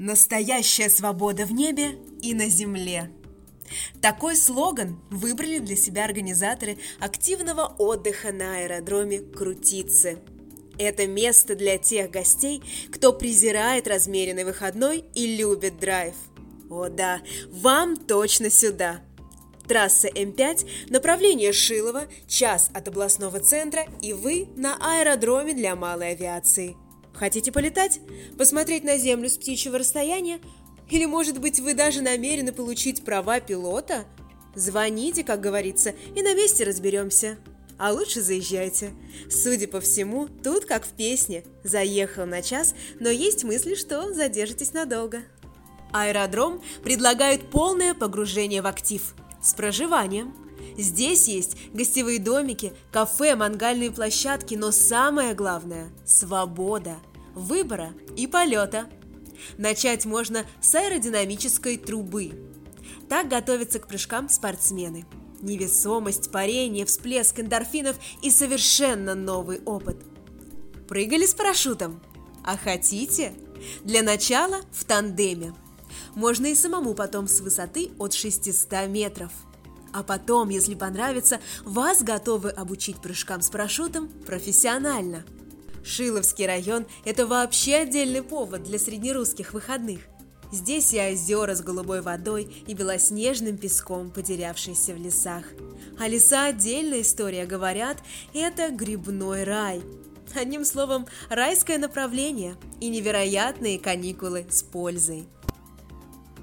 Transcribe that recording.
Настоящая свобода в небе и на земле. Такой слоган выбрали для себя организаторы активного отдыха на аэродроме Крутицы. Это место для тех гостей, кто презирает размеренный выходной и любит драйв. О да, вам точно сюда. Трасса М5, направление Шилова, час от областного центра, и вы на аэродроме для малой авиации – Хотите полетать? Посмотреть на Землю с птичьего расстояния? Или, может быть, вы даже намерены получить права пилота? Звоните, как говорится, и на месте разберемся. А лучше заезжайте. Судя по всему, тут как в песне. Заехал на час, но есть мысли, что задержитесь надолго. Аэродром предлагает полное погружение в актив с проживанием. Здесь есть гостевые домики, кафе, мангальные площадки, но самое главное – свобода – выбора и полета. Начать можно с аэродинамической трубы. Так готовятся к прыжкам спортсмены. Невесомость, парение, всплеск эндорфинов и совершенно новый опыт. Прыгали с парашютом? А хотите? Для начала в тандеме. Можно и самому потом с высоты от 600 метров. А потом, если понравится, вас готовы обучить прыжкам с парашютом профессионально – Шиловский район – это вообще отдельный повод для среднерусских выходных. Здесь и озера с голубой водой, и белоснежным песком, потерявшиеся в лесах. А леса – отдельная история, говорят, это грибной рай. Одним словом, райское направление и невероятные каникулы с пользой.